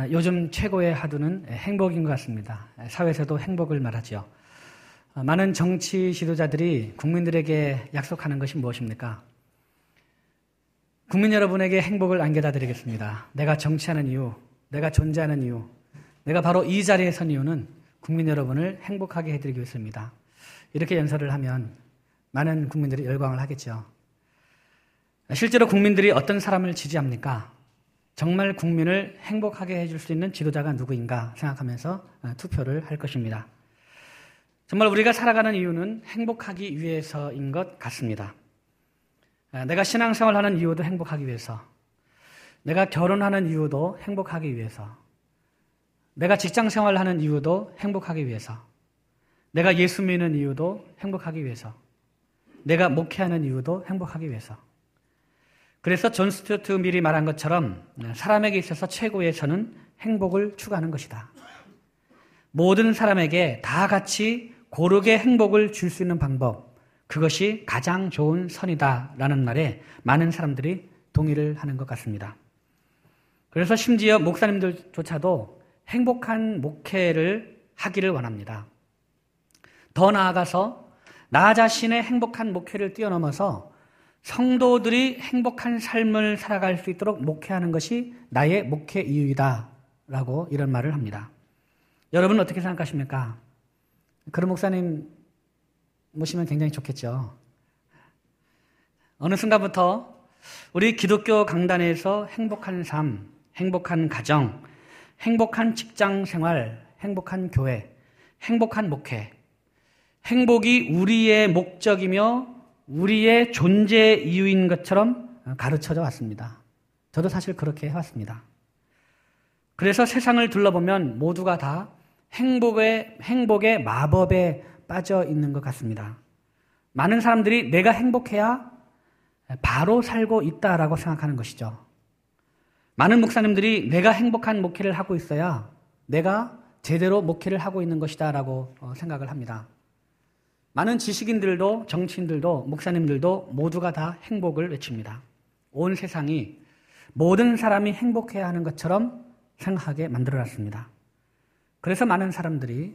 아, 요즘 최고의 하두는 행복인 것 같습니다. 사회에서도 행복을 말하지요. 아, 많은 정치 지도자들이 국민들에게 약속하는 것이 무엇입니까? 국민 여러분에게 행복을 안겨다 드리겠습니다. 내가 정치하는 이유, 내가 존재하는 이유, 내가 바로 이 자리에 선 이유는 국민 여러분을 행복하게 해드리기 위해서입니다. 이렇게 연설을 하면 많은 국민들이 열광을 하겠죠. 실제로 국민들이 어떤 사람을 지지합니까? 정말 국민을 행복하게 해줄 수 있는 지도자가 누구인가 생각하면서 어, 투표를 할 것입니다. 정말 우리가 살아가는 이유는 행복하기 위해서인 것 같습니다. 어, 내가 신앙생활 하는 이유도 행복하기 위해서, 내가 결혼하는 이유도 행복하기 위해서, 내가 직장생활 하는 이유도 행복하기 위해서, 내가 예수 믿는 이유도 행복하기 위해서, 내가 목회하는 이유도 행복하기 위해서, 그래서 존 스튜어트 밀이 말한 것처럼 사람에게 있어서 선은 행복을 추구하는 것이다. 모든 사람에게 다 같이 고르게 행복을 줄 수 있는 방법, 그것이 가장 좋은 선이다 라는 말에 많은 사람들이 동의를 하는 것 같습니다. 그래서 심지어 목사님들조차도 행복한 목회를 하기를 원합니다. 더 나아가서 나 자신의 행복한 목회를 뛰어넘어서 성도들이 행복한 삶을 살아갈 수 있도록 목회하는 것이 나의 목회 이유이다. 라고 이런 말을 합니다. 여러분 어떻게 생각하십니까? 그런 목사님 모시면 굉장히 좋겠죠. 어느 순간부터 우리 기독교 강단에서 행복한 삶, 행복한 가정, 행복한 직장 생활, 행복한 교회, 행복한 목회, 행복이 우리의 목적이며 우리의 존재 이유인 것처럼 가르쳐져 왔습니다. 저도 사실 그렇게 해왔습니다. 그래서 세상을 둘러보면 모두가 다 행복의, 행복의 마법에 빠져 있는 것 같습니다. 많은 사람들이 내가 행복해야 바로 살고 있다라고 생각하는 것이죠. 많은 목사님들이 내가 행복한 목회를 하고 있어야 내가 제대로 목회를 하고 있는 것이다라고 어, 생각을 합니다. 많은 지식인들도 정치인들도 목사님들도 모두가 다 행복을 외칩니다. 온 세상이 모든 사람이 행복해야 하는 것처럼 생각하게 만들어놨습니다. 그래서 많은 사람들이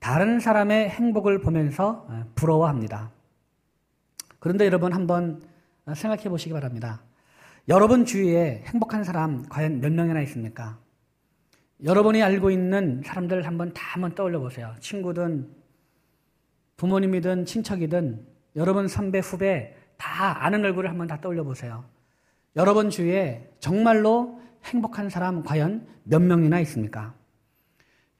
다른 사람의 행복을 보면서 어, 부러워합니다. 그런데 여러분 한번 생각해 보시기 바랍니다. 여러분 주위에 행복한 사람 과연 몇 명이나 있습니까? 여러분이 알고 있는 사람들 한번 다 한번 떠올려 보세요. 친구든 부모님이든 친척이든 여러분 선배, 후배 다 아는 얼굴을 한번 다 떠올려 보세요. 여러분 주위에 정말로 행복한 사람 과연 몇 명이나 있습니까?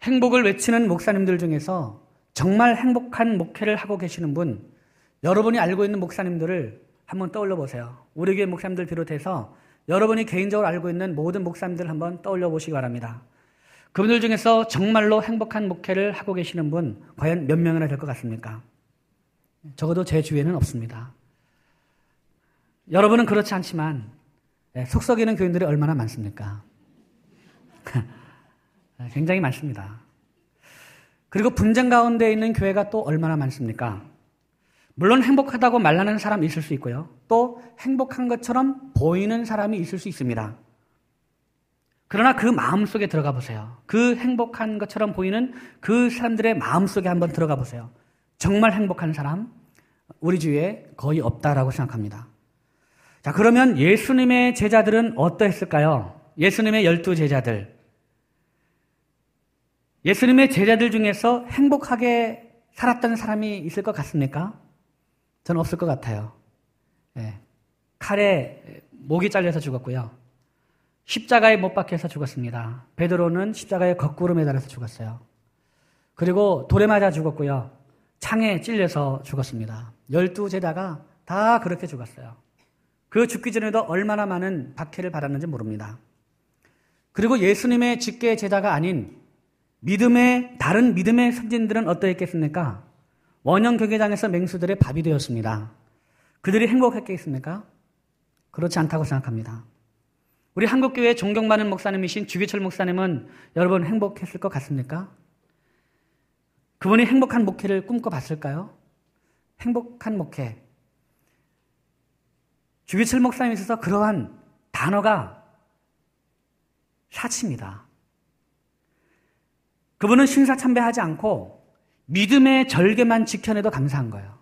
행복을 외치는 목사님들 중에서 정말 행복한 목회를 하고 계시는 분, 여러분이 알고 있는 목사님들을 한번 떠올려 보세요. 우리 교회 목사님들 비롯해서 여러분이 개인적으로 알고 있는 모든 목사님들 한번 떠올려 보시기 바랍니다. 그분들 중에서 정말로 행복한 목회를 하고 계시는 분 과연 몇 명이나 될 것 같습니까? 적어도 제 주위에는 없습니다. 여러분은 그렇지 않지만 네, 속썩이는 교인들이 얼마나 많습니까? 굉장히 많습니다. 그리고 분쟁 가운데 있는 교회가 또 얼마나 많습니까? 물론 행복하다고 말하는 사람이 있을 수 있고요. 또 행복한 것처럼 보이는 사람이 있을 수 있습니다. 그러나 그 마음 속에 들어가 보세요. 그 행복한 것처럼 보이는 그 사람들의 마음 속에 한번 들어가 보세요. 정말 행복한 사람, 우리 주위에 거의 없다라고 생각합니다. 자, 그러면 예수님의 제자들은 어떠했을까요? 예수님의 열두 제자들. 예수님의 제자들 중에서 행복하게 살았던 사람이 있을 것 같습니까? 저는 없을 것 같아요. 네. 칼에 목이 잘려서 죽었고요. 십자가에 못 박혀서 죽었습니다. 베드로는 십자가에 거꾸로 매달아서 죽었어요. 그리고 돌에 맞아 죽었고요. 창에 찔려서 죽었습니다. 열두 제자가 다 그렇게 죽었어요. 그 죽기 전에도 얼마나 많은 박해를 받았는지 모릅니다. 그리고 예수님의 직계 제자가 아닌 믿음의 다른 믿음의 선진들은 어떠했겠습니까? 원형 경계장에서 맹수들의 밥이 되었습니다. 그들이 행복했겠습니까? 그렇지 않다고 생각합니다. 우리 한국교회 존경 많은 목사님이신 주기철 목사님은 여러분 행복했을 것 같습니까? 그분이 행복한 목회를 꿈꿔봤을까요? 행복한 목회. 주기철 목사님에 있어서 그러한 단어가 사치입니다. 그분은 신사참배하지 않고 믿음의 절개만 지켜내도 감사한 거예요.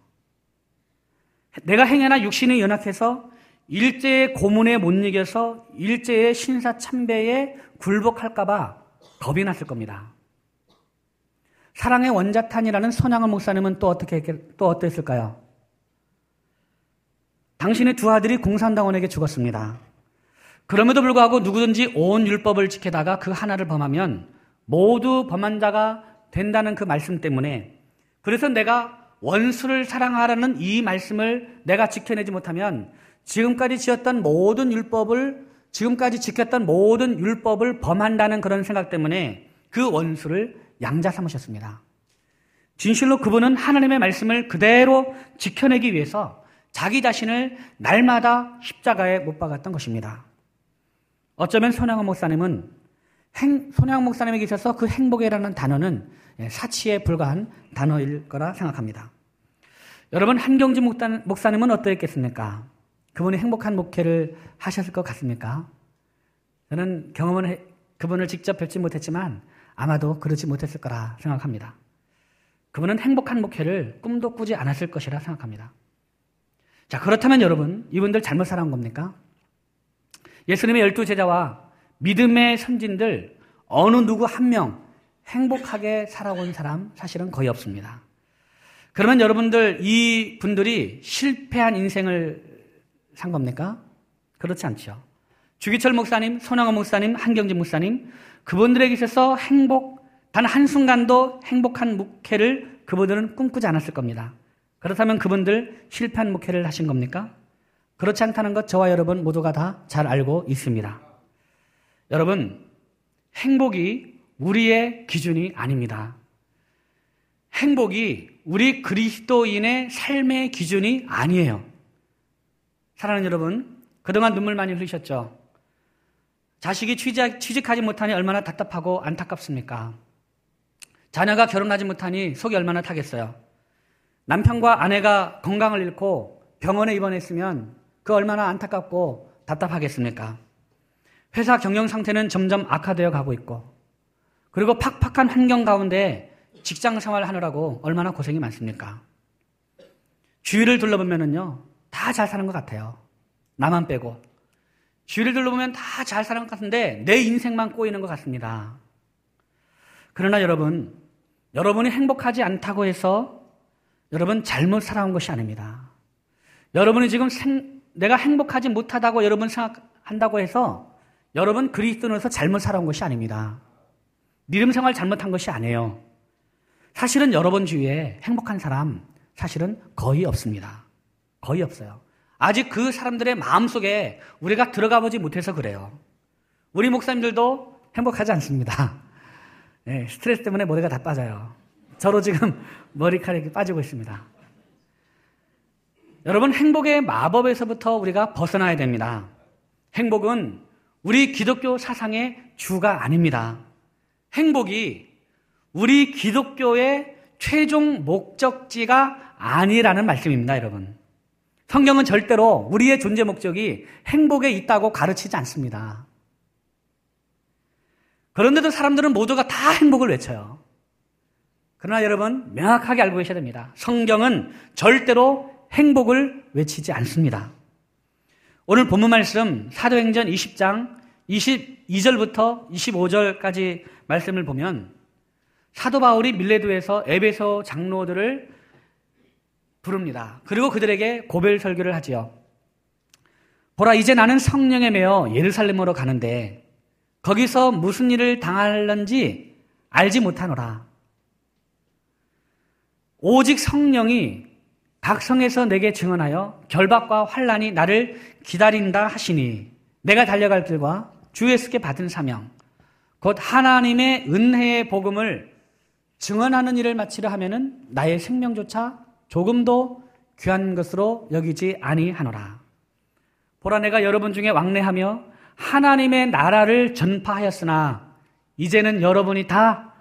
내가 행여나 육신이 연약해서 일제의 고문에 못 이겨서 일제의 신사 참배에 굴복할까봐 겁이 났을 겁니다. 사랑의 원자탄이라는 손양원 목사님은 또 어떻게 또 어땠을까요? 당신의 두 아들이 공산당원에게 죽었습니다. 그럼에도 불구하고 누구든지 온 율법을 지키다가 그 하나를 범하면 모두 범한 자가 된다는 그 말씀 때문에 그래서 내가 원수를 사랑하라는 이 말씀을 내가 지켜내지 못하면 지금까지 지었던 모든 율법을 지금까지 지켰던 모든 율법을 범한다는 그런 생각 때문에 그 원수를 양자 삼으셨습니다. 진실로 그분은 하나님의 말씀을 그대로 지켜내기 위해서 자기 자신을 날마다 십자가에 못 박았던 것입니다. 어쩌면 손양원 목사님은 행, 손양원 목사님에게 있어서 그 행복이라는 단어는 사치에 불과한 단어일 거라 생각합니다. 여러분 한경지 목사님은 어떠했겠습니까? 그분이 행복한 목회를 하셨을 것 같습니까? 저는 경험은 해, 그분을 직접 뵙지 못했지만 아마도 그렇지 못했을 거라 생각합니다. 그분은 행복한 목회를 꿈도 꾸지 않았을 것이라 생각합니다. 자, 그렇다면 여러분, 이분들 잘못 살아온 겁니까? 예수님의 열두 제자와 믿음의 선진들 어느 누구 한 명 행복하게 살아온 사람 사실은 거의 없습니다. 그러면 여러분들 이 분들이 실패한 인생을 산 겁니까? 그렇지 않죠. 주기철 목사님, 손영호 목사님, 한경진 목사님, 그분들에게 있어서 행복, 단 한순간도 행복한 목회를 그분들은 꿈꾸지 않았을 겁니다. 그렇다면 그분들 실패한 목회를 하신 겁니까? 그렇지 않다는 것 저와 여러분 모두가 다 잘 알고 있습니다. 여러분, 행복이 우리의 기준이 아닙니다. 행복이 우리 그리스도인의 삶의 기준이 아니에요. 사랑하는 여러분, 그동안 눈물 많이 흘리셨죠? 자식이 취직, 취직 하지 못하니 얼마나 답답하고 안타깝습니까? 자녀가 결혼하지 못하니 속이 얼마나 타겠어요? 남편과 아내가 건강을 잃고 병원에 입원했으면 그 얼마나 안타깝고 답답하겠습니까? 회사 경영 상태는 점점 악화되어 가고 있고, 그리고 팍팍한 환경 가운데 직장 생활 하느라고 얼마나 고생이 많습니까? 주위를 둘러보면은요, 다 잘 사는 것 같아요. 나만 빼고. 주위를 둘러보면 다 잘 사는 것 같은데 내 인생만 꼬이는 것 같습니다. 그러나 여러분, 여러분이 행복하지 않다고 해서 여러분 잘못 살아온 것이 아닙니다. 여러분이 지금 생, 내가 행복하지 못하다고 여러분 생각한다고 해서 여러분 그리스도인으로서 잘못 살아온 것이 아닙니다. 믿음 생활 잘못한 것이 아니에요. 사실은 여러분 주위에 행복한 사람 사실은 거의 없습니다. 거의 없어요. 아직 그 사람들의 마음속에 우리가 들어가 보지 못해서 그래요. 우리 목사님들도 행복하지 않습니다. 네, 스트레스 때문에 머리가 다 빠져요. 저로 지금 머리카락이 빠지고 있습니다. 여러분, 행복의 마법에서부터 우리가 벗어나야 됩니다. 행복은 우리 기독교 사상의 주가 아닙니다. 행복이 우리 기독교의 최종 목적지가 아니라는 말씀입니다, 여러분. 성경은 절대로 우리의 존재 목적이 행복에 있다고 가르치지 않습니다. 그런데도 사람들은 모두가 다 행복을 외쳐요. 그러나 여러분, 명확하게 알고 계셔야 됩니다. 성경은 절대로 행복을 외치지 않습니다. 오늘 본문 말씀 사도행전 20장 22절부터 25절까지 말씀을 보면 사도 바울이 밀레도에서 에베소 장로들을 부릅니다. 그리고 그들에게 고별 설교를 하지요. 보라, 이제 나는 성령에 매어 예루살렘으로 가는데 거기서 무슨 일을 당할런지 알지 못하노라. 오직 성령이 박성에서 내게 증언하여 결박과 환란이 나를 기다린다 하시니 내가 달려갈 길과 주 예수께 받은 사명 곧 하나님의 은혜의 복음을 증언하는 일을 마치려 하면은 나의 생명조차 조금도 귀한 것으로 여기지 아니하노라. 보라 내가 여러분 중에 왕래하며 하나님의 나라를 전파하였으나 이제는 여러분이 다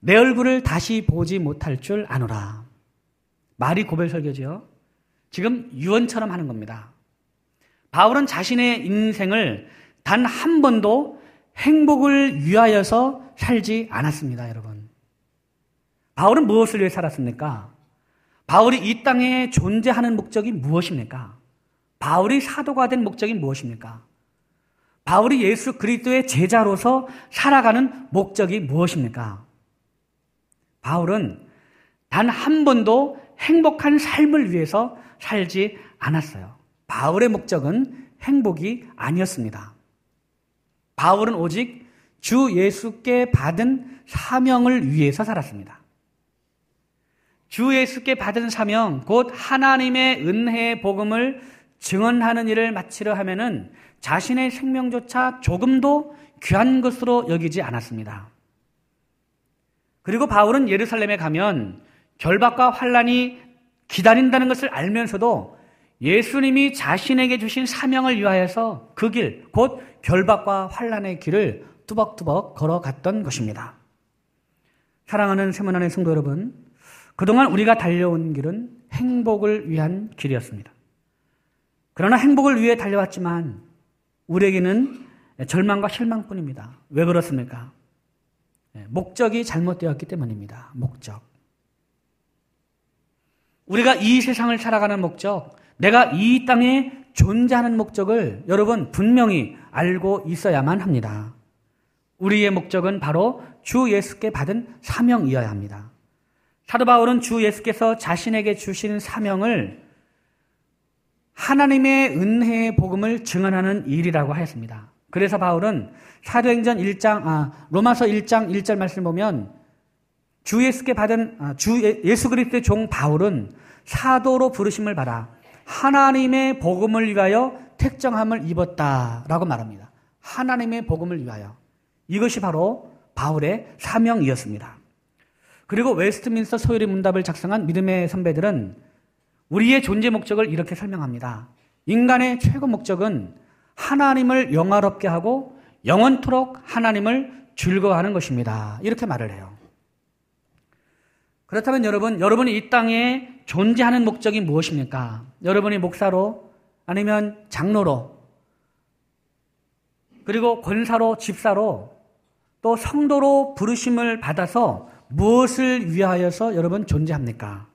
내 얼굴을 다시 보지 못할 줄 아노라. 말이 고별 설교지요. 지금 유언처럼 하는 겁니다. 바울은 자신의 인생을 단 한 번도 행복을 위하여서 살지 않았습니다, 여러분. 바울은 무엇을 위해 살았습니까? 바울이 이 땅에 존재하는 목적이 무엇입니까? 바울이 사도가 된 목적이 무엇입니까? 바울이 예수 그리스도의 제자로서 살아가는 목적이 무엇입니까? 바울은 단 한 번도 행복한 삶을 위해서 살지 않았어요. 바울의 목적은 행복이 아니었습니다. 바울은 오직 주 예수께 받은 사명을 위해서 살았습니다. 주 예수께 받은 사명, 곧 하나님의 은혜의 복음을 증언하는 일을 마치려 하면은 자신의 생명조차 조금도 귀한 것으로 여기지 않았습니다. 그리고 바울은 예루살렘에 가면 결박과 환란이 기다린다는 것을 알면서도 예수님이 자신에게 주신 사명을 위하여서 그 길, 곧 결박과 환란의 길을 뚜벅뚜벅 걸어갔던 것입니다. 사랑하는 세문안의 성도 여러분, 그동안 우리가 달려온 길은 행복을 위한 길이었습니다. 그러나 행복을 위해 달려왔지만 우리에게는 절망과 실망뿐입니다. 왜 그렇습니까? 네, 목적이 잘못되었기 때문입니다. 목적. 우리가 이 세상을 살아가는 목적, 내가 이 땅에 존재하는 목적을 여러분 분명히 알고 있어야만 합니다. 우리의 목적은 바로 주 예수께 받은 사명이어야 합니다. 사도 바울은 주 예수께서 자신에게 주신 사명을 하나님의 은혜의 복음을 증언하는 일이라고 하였습니다. 그래서 바울은 사도행전 1장, 아, 로마서 1장 1절 말씀 보면 주 예수께 받은, 아, 주 예, 예수 그리스도의 종 바울은 사도로 부르심을 받아 하나님의 복음을 위하여 택정함을 입었다라고 말합니다. 하나님의 복음을 위하여. 이것이 바로 바울의 사명이었습니다. 그리고 웨스트민스터 소요리 문답을 작성한 믿음의 선배들은 우리의 존재 목적을 이렇게 설명합니다. 인간의 최고 목적은 하나님을 영화롭게 하고 영원토록 하나님을 즐거워하는 것입니다. 이렇게 말을 해요. 그렇다면 여러분, 여러분이 이 땅에 존재하는 목적이 무엇입니까? 여러분이 목사로 아니면 장로로 그리고 권사로 집사로 또 성도로 부르심을 받아서 무엇을 위하여서 여러분 존재합니까?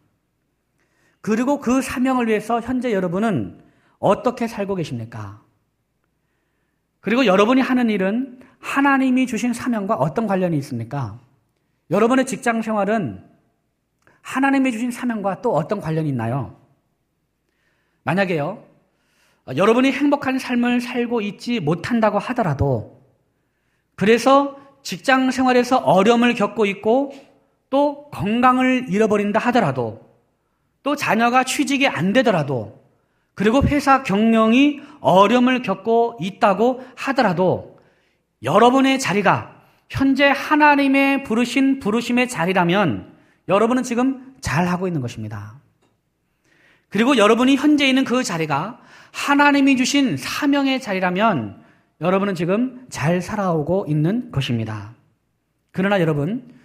그리고 그 사명을 위해서 현재 여러분은 어떻게 살고 계십니까? 그리고 여러분이 하는 일은 하나님이 주신 사명과 어떤 관련이 있습니까? 여러분의 직장 생활은 하나님이 주신 사명과 또 어떤 관련이 있나요? 만약에요, 여러분이 행복한 삶을 살고 있지 못한다고 하더라도, 그래서 직장 생활에서 어려움을 겪고 있고, 또 건강을 잃어버린다 하더라도, 또 자녀가 취직이 안 되더라도, 그리고 회사 경영이 어려움을 겪고 있다고 하더라도, 여러분의 자리가 현재 하나님의 부르신 부르심의 자리라면, 여러분은 지금 잘 하고 있는 것입니다. 그리고 여러분이 현재 있는 그 자리가 하나님이 주신 사명의 자리라면 여러분은 지금 잘 살아오고 있는 것입니다. 그러나 여러분,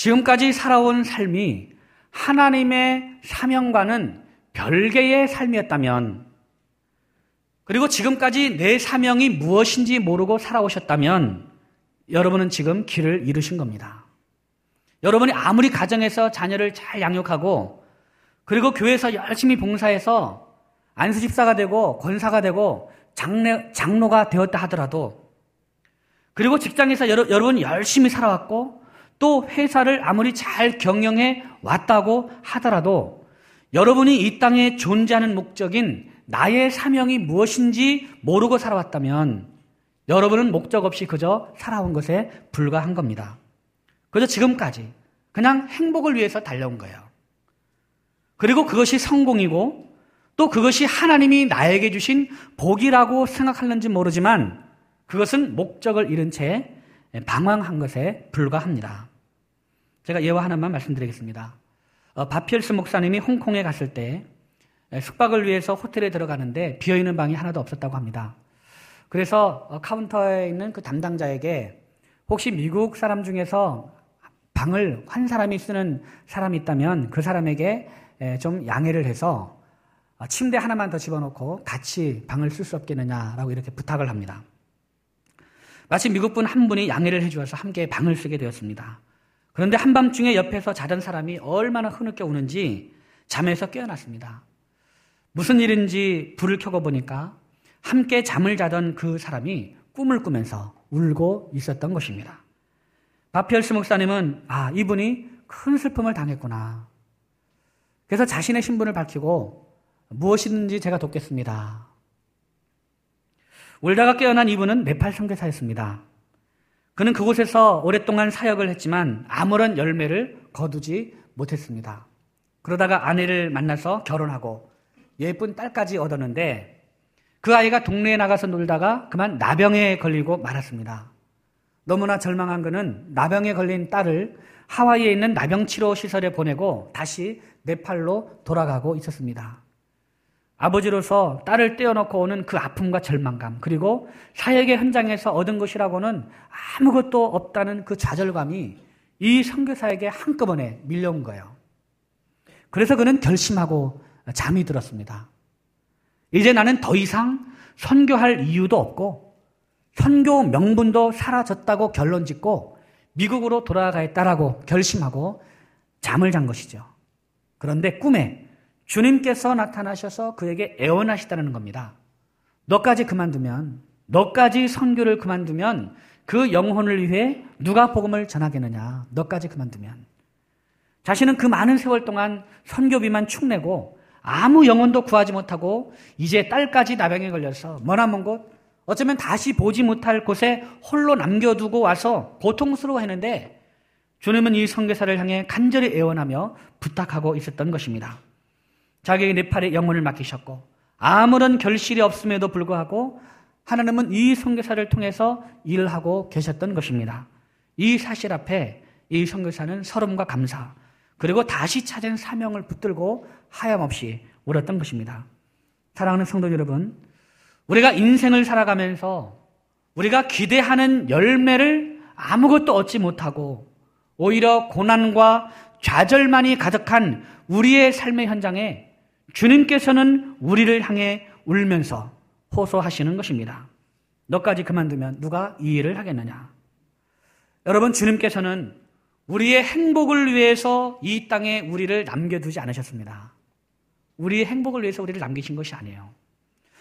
지금까지 살아온 삶이 하나님의 사명과는 별개의 삶이었다면, 그리고 지금까지 내 사명이 무엇인지 모르고 살아오셨다면, 여러분은 지금 길을 잃으신 겁니다. 여러분이 아무리 가정에서 자녀를 잘 양육하고 그리고 교회에서 열심히 봉사해서 안수집사가 되고 권사가 되고 장례, 장로가 되었다 하더라도 그리고 직장에서 여러, 여러분 열심히 살아왔고 또 회사를 아무리 잘 경영해 왔다고 하더라도 여러분이 이 땅에 존재하는 목적인 나의 사명이 무엇인지 모르고 살아왔다면 여러분은 목적 없이 그저 살아온 것에 불과한 겁니다. 그래서 지금까지 그냥 행복을 위해서 달려온 거예요. 그리고 그것이 성공이고 또 그것이 하나님이 나에게 주신 복이라고 생각하는지 모르지만 그것은 목적을 잃은 채 방황한 것에 불과합니다. 제가 예화 하나만 말씀드리겠습니다. 어, 바피엘스 목사님이 홍콩에 갔을 때 숙박을 위해서 호텔에 들어가는데 비어있는 방이 하나도 없었다고 합니다. 그래서 어, 카운터에 있는 그 담당자에게 혹시 미국 사람 중에서 방을 한 사람이 쓰는 사람이 있다면 그 사람에게 좀 양해를 해서 어, 침대 하나만 더 집어넣고 같이 방을 쓸 수 없겠느냐라고 이렇게 부탁을 합니다. 마치 미국분 한 분이 양해를 해주어서 함께 방을 쓰게 되었습니다. 그런데 한밤중에 옆에서 자던 사람이 얼마나 흐느껴 우는지 잠에서 깨어났습니다. 무슨 일인지 불을 켜고 보니까 함께 잠을 자던 그 사람이 꿈을 꾸면서 울고 있었던 것입니다. 바피얼스 목사님은 아 이분이 큰 슬픔을 당했구나. 그래서 자신의 신분을 밝히고 무엇이든지 제가 돕겠습니다. 울다가 깨어난 이분은 네팔 선교사였습니다. 그는 그곳에서 오랫동안 사역을 했지만 아무런 열매를 거두지 못했습니다. 그러다가 아내를 만나서 결혼하고 예쁜 딸까지 얻었는데 그 아이가 동네에 나가서 놀다가 그만 나병에 걸리고 말았습니다. 너무나 절망한 그는 나병에 걸린 딸을 하와이에 있는 나병치료 시설에 보내고 다시 네팔로 돌아가고 있었습니다. 아버지로서 딸을 떼어놓고 오는 그 아픔과 절망감, 그리고 사역의 현장에서 얻은 것이라고는 아무것도 없다는 그 좌절감이 이 선교사에게 한꺼번에 밀려온 거예요. 그래서 그는 결심하고 잠이 들었습니다. 이제 나는 더 이상 선교할 이유도 없고 선교 명분도 사라졌다고 결론 짓고 미국으로 돌아가겠다라고 결심하고 잠을 잔 것이죠. 그런데 꿈에 주님께서 나타나셔서 그에게 애원하시다는 겁니다. 너까지 그만두면, 너까지 선교를 그만두면 그 영혼을 위해 누가 복음을 전하겠느냐. 너까지 그만두면. 자신은 그 많은 세월 동안 선교비만 축내고 아무 영혼도 구하지 못하고 이제 딸까지 나병에 걸려서 머나먼 곳, 어쩌면 다시 보지 못할 곳에 홀로 남겨두고 와서 고통스러워했는데 주님은 이 선교사를 향해 간절히 애원하며 부탁하고 있었던 것입니다. 자기의 네팔에 영혼을 맡기셨고 아무런 결실이 없음에도 불구하고 하나님은 이 선교사를 통해서 일을 하고 계셨던 것입니다. 이 사실 앞에 이 선교사는 서름과 감사 그리고 다시 찾은 사명을 붙들고 하염없이 울었던 것입니다. 사랑하는 성도 여러분, 우리가 인생을 살아가면서 우리가 기대하는 열매를 아무것도 얻지 못하고 오히려 고난과 좌절만이 가득한 우리의 삶의 현장에 주님께서는 우리를 향해 울면서 호소하시는 것입니다. 너까지 그만두면 누가 이 일을 하겠느냐? 여러분, 주님께서는 우리의 행복을 위해서 이 땅에 우리를 남겨두지 않으셨습니다. 우리의 행복을 위해서 우리를 남기신 것이 아니에요.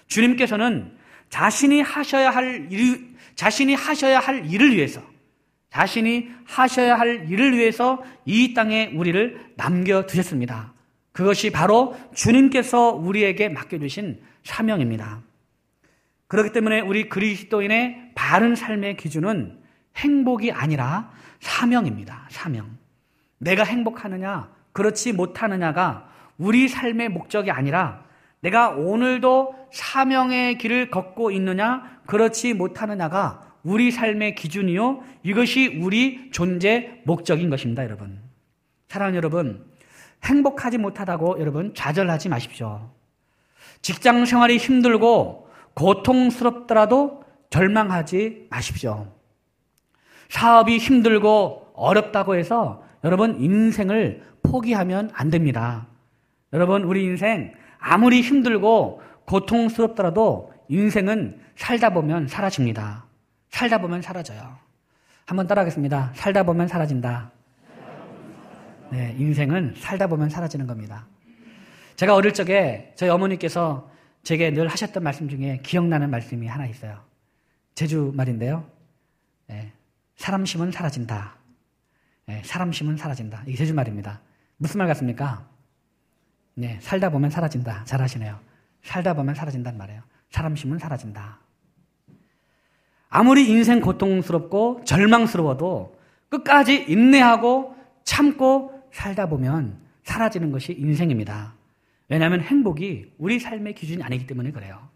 주님께서는 자신이 하셔야 할 일, 자신이 하셔야 할 일을 위해서, 자신이 하셔야 할 일을 위해서 이 땅에 우리를 남겨두셨습니다. 그것이 바로 주님께서 우리에게 맡겨주신 사명입니다. 그렇기 때문에 우리 그리스도인의 바른 삶의 기준은 행복이 아니라 사명입니다. 사명. 내가 행복하느냐, 그렇지 못하느냐가 우리 삶의 목적이 아니라 내가 오늘도 사명의 길을 걷고 있느냐, 그렇지 못하느냐가 우리 삶의 기준이요. 이것이 우리 존재 목적인 것입니다, 여러분. 사랑하는 여러분, 행복하지 못하다고 여러분 좌절하지 마십시오. 직장 생활이 힘들고 고통스럽더라도 절망하지 마십시오. 사업이 힘들고 어렵다고 해서 여러분 인생을 포기하면 안 됩니다. 여러분 우리 인생 아무리 힘들고 고통스럽더라도 인생은 살다 보면 사라집니다. 살다 보면 사라져요. 한번 따라하겠습니다. 살다 보면 사라진다. 네, 인생은 살다 보면 사라지는 겁니다. 제가 어릴 적에 저희 어머니께서 제게 늘 하셨던 말씀 중에 기억나는 말씀이 하나 있어요. 제주 말인데요. 네, 사람 심은 사라진다. 네, 사람 심은 사라진다. 이게 제주 말입니다. 무슨 말 같습니까? 네, 살다 보면 사라진다. 잘 하시네요. 살다 보면 사라진다는 말이에요. 사람 심은 사라진다. 아무리 인생 고통스럽고 절망스러워도 끝까지 인내하고 참고 살다 보면 사라지는 것이 인생입니다. 왜냐하면 행복이 우리 삶의 기준이 아니기 때문에 그래요.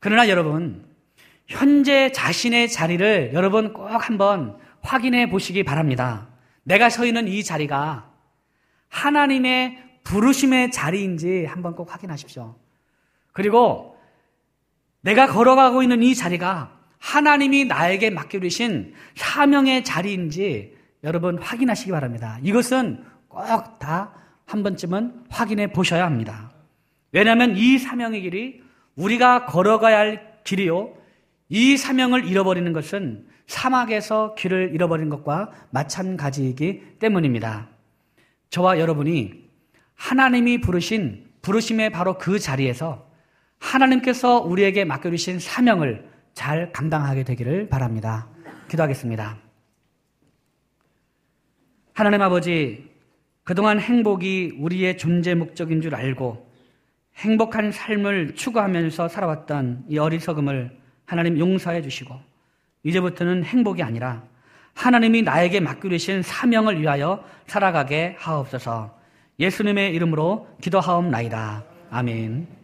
그러나 여러분, 현재 자신의 자리를 여러분 꼭 한번 확인해 보시기 바랍니다. 내가 서 있는 이 자리가 하나님의 부르심의 자리인지 한번 꼭 확인하십시오. 그리고 내가 걸어가고 있는 이 자리가 하나님이 나에게 맡겨주신 사명의 자리인지 여러분 확인하시기 바랍니다. 이것은 꼭 다 한 번쯤은 확인해 보셔야 합니다. 왜냐하면 이 사명의 길이 우리가 걸어가야 할 길이요. 이 사명을 잃어버리는 것은 사막에서 길을 잃어버린 것과 마찬가지이기 때문입니다. 저와 여러분이 하나님이 부르신 부르심의 바로 그 자리에서 하나님께서 우리에게 맡겨주신 사명을 잘 감당하게 되기를 바랍니다. 기도하겠습니다. 하나님 아버지, 그동안 행복이 우리의 존재 목적인 줄 알고 행복한 삶을 추구하면서 살아왔던 이 어리석음을 하나님 용서해 주시고 이제부터는 행복이 아니라 하나님이 나에게 맡기신 사명을 위하여 살아가게 하옵소서 예수님의 이름으로 기도하옵나이다. 아멘.